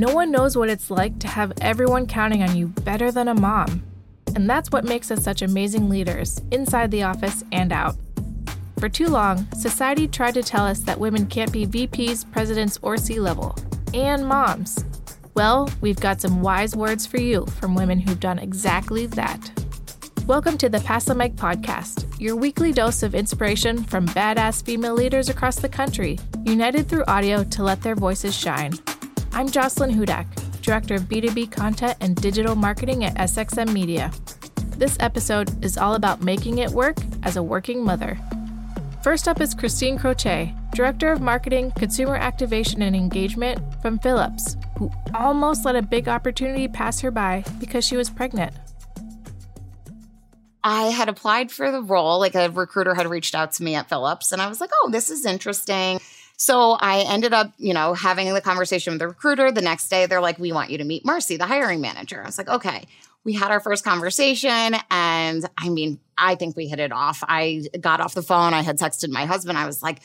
No one knows what it's like to have everyone counting on you better than a mom. And that's what makes us such amazing leaders, inside the office and out. For too long, society tried to tell us that women can't be VPs, presidents, or C level, and moms. Well, we've got some wise words for you from women who've done exactly that. Welcome to the Pass the Mic podcast, your weekly dose of inspiration from badass female leaders across the country, united through audio to let their voices shine. I'm Jocelyn Hudak, Director of B2B Content and Digital Marketing at SXM Media. This episode is all about making it work as a working mother. First up is Christine Croce, Director of Marketing, Consumer Activation and Engagement from Philips, who almost let a big opportunity pass her by because she was pregnant. I had applied for the role, like a recruiter had reached out to me at Philips, and I was like, oh, this is interesting. So I ended up, you know, having the conversation with the recruiter. The next day, they're like, we want you to meet Marci, the hiring manager. I was like, okay. We had our first conversation, and I mean, I think we hit it off. I got off the phone. I had texted my husband. I was like,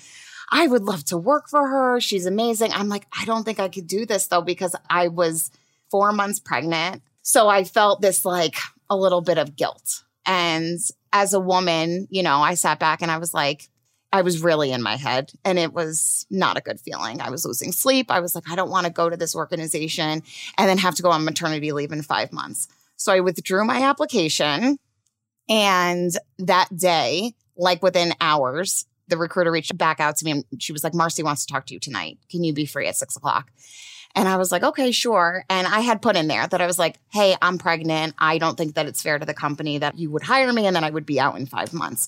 I would love to work for her. She's amazing. I'm like, I don't think I could do this though, because I was four months pregnant. So I felt this like a little bit of guilt. And as a woman, you know, I sat back and I was like, I was really in my head and it was not a good feeling. I was losing sleep. I was like, I don't want to go to this organization and then have to go on maternity leave in five months. So I withdrew my application. And that day, like within hours, the recruiter reached back out to me and she was like, Marci wants to talk to you tonight. Can you be free at six o'clock? And I was like, okay, sure. And I had put in there that I was like, hey, I'm pregnant. I don't think that it's fair to the company that you would hire me and then I would be out in five months.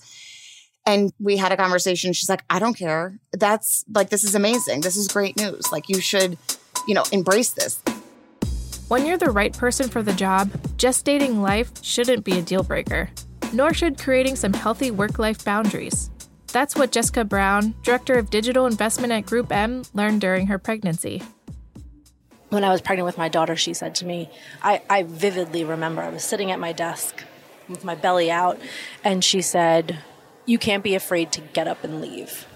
And we had a conversation. She's like, I don't care. That's like, this is amazing. This is great news. Like, you should, you know, embrace this. When you're the right person for the job, just dating life shouldn't be a deal breaker, nor should creating some healthy work life boundaries. That's what Jessica Brown, Director of Digital Investment at GroupM, learned during her pregnancy. When I was pregnant with my daughter, she said to me, I, I vividly remember I was sitting at my desk with my belly out, and she said, You can't be afraid to get up and leave.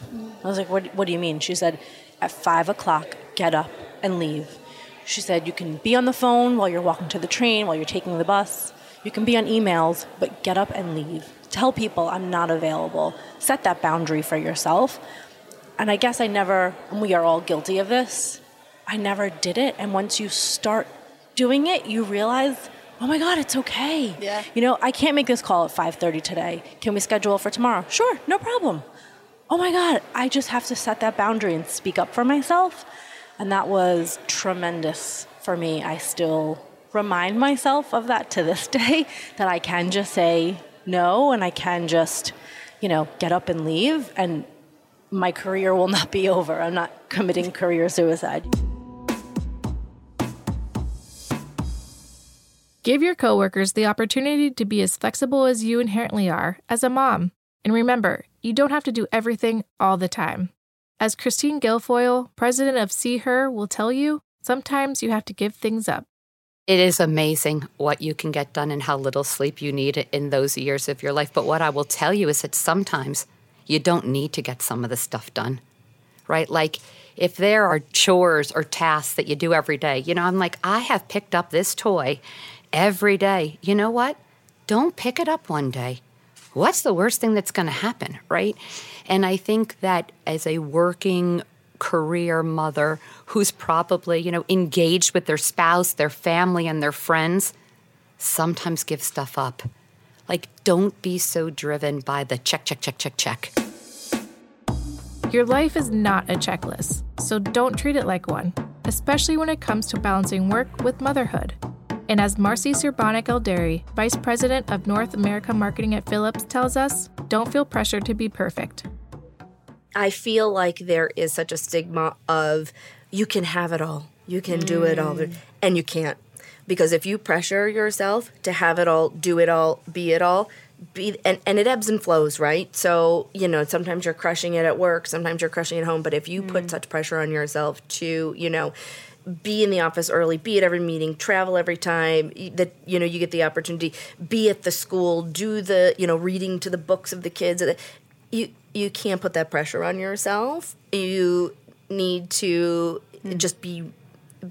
I was like, What, what do you mean? She said, At five o'clock, get up and leave. She said, You can be on the phone while you're walking to the train, while you're taking the bus. You can be on emails, but get up and leave. Tell people I'm not available. Set that boundary for yourself. And I guess I never, we are all guilty of this, I never did it. And once you start doing it, you realize, oh my God, it's okay. Yeah. You know, I can't make this call at 5:30 today. Can we schedule for tomorrow? Sure, no problem. Oh my God, I just have to set that boundary and speak up for myself. And that was tremendous for me. I still remind myself of that to this day that I can just say no and I can just, you know, get up and leave and my career will not be over. I'm not committing career suicide. Give your coworkers the opportunity to be as flexible as you inherently are as a mom. And remember, you don't have to do everything all the time. As Christine Guilfoyle, president of SeeHer, will tell you, sometimes you have to give things up. It is amazing what you can get done and how little sleep you need in those years of your life. But what I will tell you is that sometimes you don't need to get some of the stuff done, right? Like if there are chores or tasks that you do every day, you know, I'm like, I have picked up this toy every day. You know what? Don't pick it up one day. What's the worst thing that's going to happen, right? And I think that as a working career mother who's probably, you know, engaged with their spouse, their family, and their friends, sometimes give stuff up. Like, don't be so driven by the check, check, check, check, check. Your life is not a checklist, so don't treat it like one, especially when it comes to balancing work with motherhood. And as Marci Serbonich El-Deiry, Vice President of North America Marketing at Philips, tells us, don't feel pressured to be perfect. I feel like there is such a stigma of you can have it all, you can mm. do it all, and you can't. Because if you pressure yourself to have it all, do it all, be it all, be and, and it ebbs and flows, right? So, you know, sometimes you're crushing it at work, sometimes you're crushing it at home, but if you mm. put such pressure on yourself to, you know, be in the office early, be at every meeting, travel every time that you know you get the opportunity, be at the school, do the you know reading to the books of the kids. You you can't put that pressure on yourself. You need to mm. just be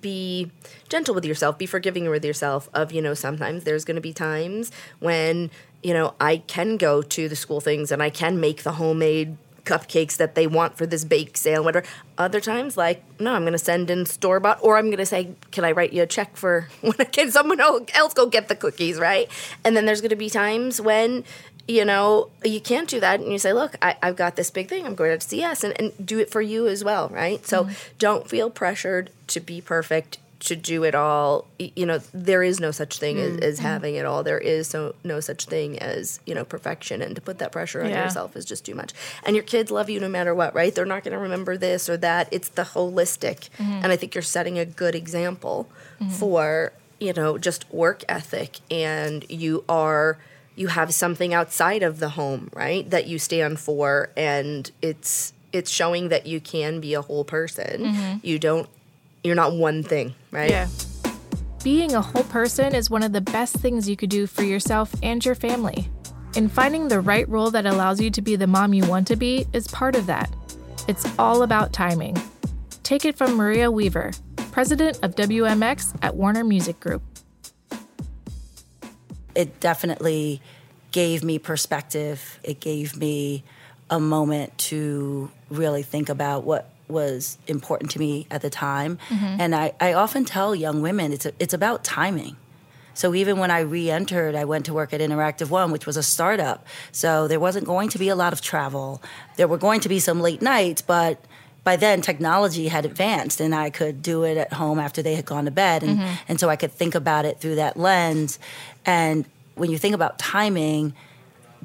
be gentle with yourself, be forgiving with yourself. Of you know, sometimes there's going to be times when you know I can go to the school things and I can make the homemade cupcakes that they want for this bake sale, whatever. Other times, like, no, I'm going to send in store bought, or I'm going to say, can I write you a check for when I can someone else go get the cookies, right? And then there's going to be times when you know, you can't do that. And you say, look, I, have got this big thing. I'm going to CS and, and do it for you as well, right? So mm-hmm. don't feel pressured to be perfect to do it all you know there is no such thing mm-hmm. as, as, having it all there is so no such thing as you know perfection and to put that pressure on yeah. yourself is just too much and your kids love you no matter what right they're not going to remember this or that it's the holistic mm-hmm. and i think you're setting a good example mm-hmm. for you know just work ethic and you are you have something outside of the home right that you stand for and it's it's showing that you can be a whole person mm-hmm. you don't you're not one thing, right? Yeah. Being a whole person is one of the best things you could do for yourself and your family. And finding the right role that allows you to be the mom you want to be is part of that. It's all about timing. Take it from Maria Weaver, president of WMX at Warner Music Group. It definitely gave me perspective. It gave me a moment to really think about what was important to me at the time. Mm-hmm. And I, I often tell young women it's, a, it's about timing. So even when I re-entered, I went to work at Interactive One, which was a startup. So there wasn't going to be a lot of travel. There were going to be some late nights, but by then technology had advanced and I could do it at home after they had gone to bed. And, mm-hmm. and so I could think about it through that lens. And when you think about timing,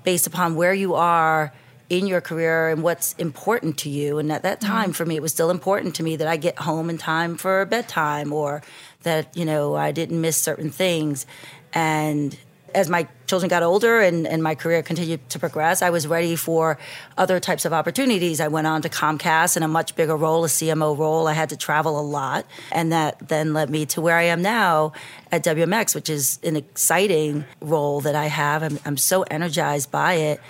based upon where you are in your career and what's important to you. And at that time, mm-hmm. for me, it was still important to me that I get home in time for bedtime or that, you know, I didn't miss certain things. And as my children got older and, and my career continued to progress, I was ready for other types of opportunities. I went on to Comcast in a much bigger role, a CMO role. I had to travel a lot. And that then led me to where I am now at WMX, which is an exciting role that I have. I'm, I'm so energized by it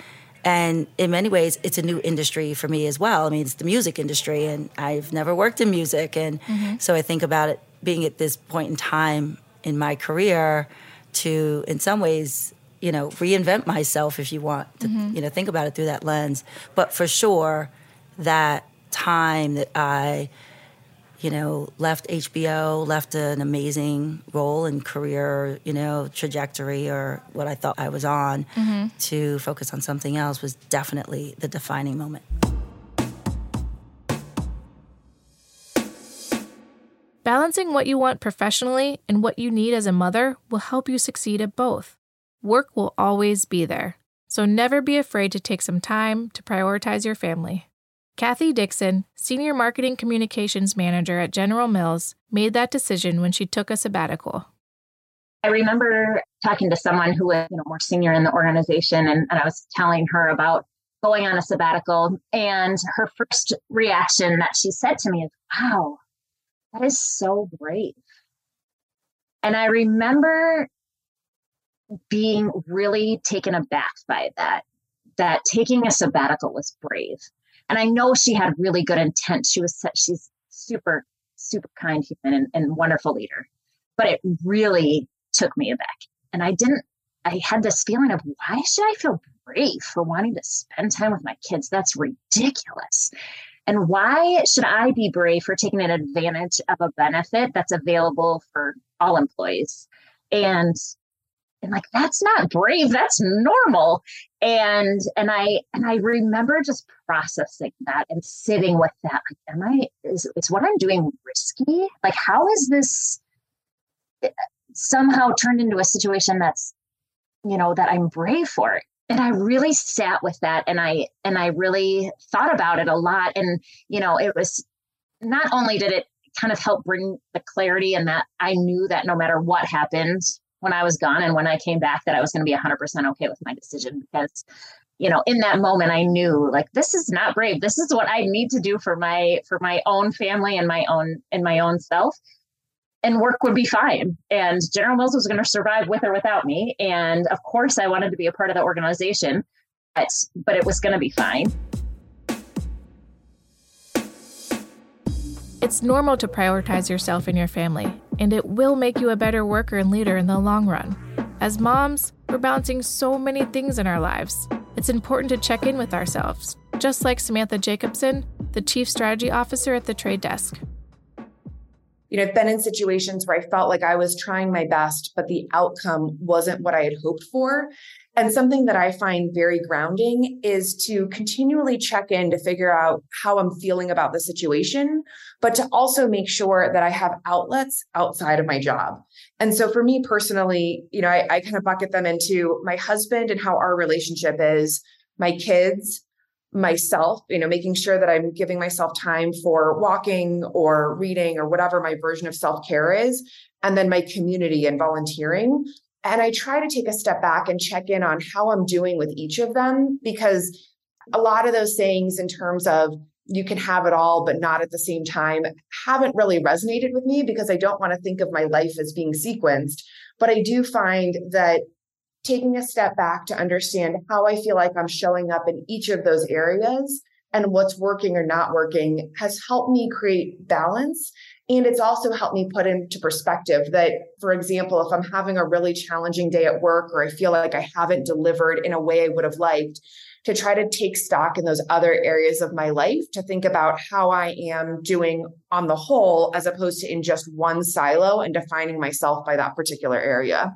and in many ways, it's a new industry for me as well. I mean, it's the music industry, and I've never worked in music. And mm-hmm. so I think about it being at this point in time in my career to, in some ways, you know, reinvent myself if you want to, mm-hmm. you know, think about it through that lens. But for sure, that time that I you know, left HBO, left an amazing role and career, you know, trajectory or what I thought I was on mm-hmm. to focus on something else was definitely the defining moment. Balancing what you want professionally and what you need as a mother will help you succeed at both. Work will always be there, so never be afraid to take some time to prioritize your family. Kathy Dixon, Senior Marketing Communications Manager at General Mills, made that decision when she took a sabbatical. I remember talking to someone who was you know, more senior in the organization, and, and I was telling her about going on a sabbatical. And her first reaction that she said to me is, Wow, that is so brave. And I remember being really taken aback by that, that taking a sabbatical was brave. And I know she had really good intent. She was such, she's super, super kind human and, and wonderful leader. But it really took me aback. And I didn't, I had this feeling of why should I feel brave for wanting to spend time with my kids? That's ridiculous. And why should I be brave for taking an advantage of a benefit that's available for all employees? And like that's not brave that's normal. And and i and i remember just processing that and sitting with that like am i is, is what i'm doing risky? Like how is this eh, somehow turned into a situation that's you know that i'm brave for? And i really sat with that and i and i really thought about it a lot and you know it was not only did it kind of help bring the clarity and that i knew that no matter what happened when I was gone and when I came back that I was going to be 100% okay with my decision because you know in that moment I knew like this is not brave. This is what I need to do for my for my own family and my own and my own self and work would be fine. And General Mills was going to survive with or without me. And of course I wanted to be a part of the organization but but it was going to be fine. It's normal to prioritize yourself and your family, and it will make you a better worker and leader in the long run. As moms, we're balancing so many things in our lives. It's important to check in with ourselves, just like Samantha Jacobson, the Chief Strategy Officer at the Trade Desk. You know, I've been in situations where I felt like I was trying my best, but the outcome wasn't what I had hoped for. And something that I find very grounding is to continually check in to figure out how I'm feeling about the situation, but to also make sure that I have outlets outside of my job. And so for me personally, you know, I, I kind of bucket them into my husband and how our relationship is, my kids, myself, you know, making sure that I'm giving myself time for walking or reading or whatever my version of self care is, and then my community and volunteering. And I try to take a step back and check in on how I'm doing with each of them because a lot of those sayings, in terms of you can have it all, but not at the same time, haven't really resonated with me because I don't want to think of my life as being sequenced. But I do find that taking a step back to understand how I feel like I'm showing up in each of those areas and what's working or not working has helped me create balance and it's also helped me put into perspective that, for example, if I'm having a really challenging day at work or I feel like I haven't delivered in a way I would have liked, to try to take stock in those other areas of my life to think about how I am doing on the whole, as opposed to in just one silo and defining myself by that particular area.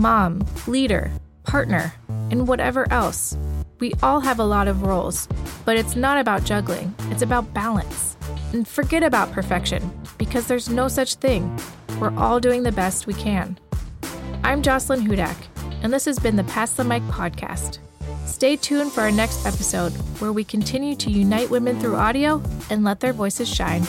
Mom, leader, partner, and whatever else. We all have a lot of roles, but it's not about juggling, it's about balance. And forget about perfection, because there's no such thing. We're all doing the best we can. I'm Jocelyn Hudak, and this has been the Pass the Mic podcast. Stay tuned for our next episode, where we continue to unite women through audio and let their voices shine.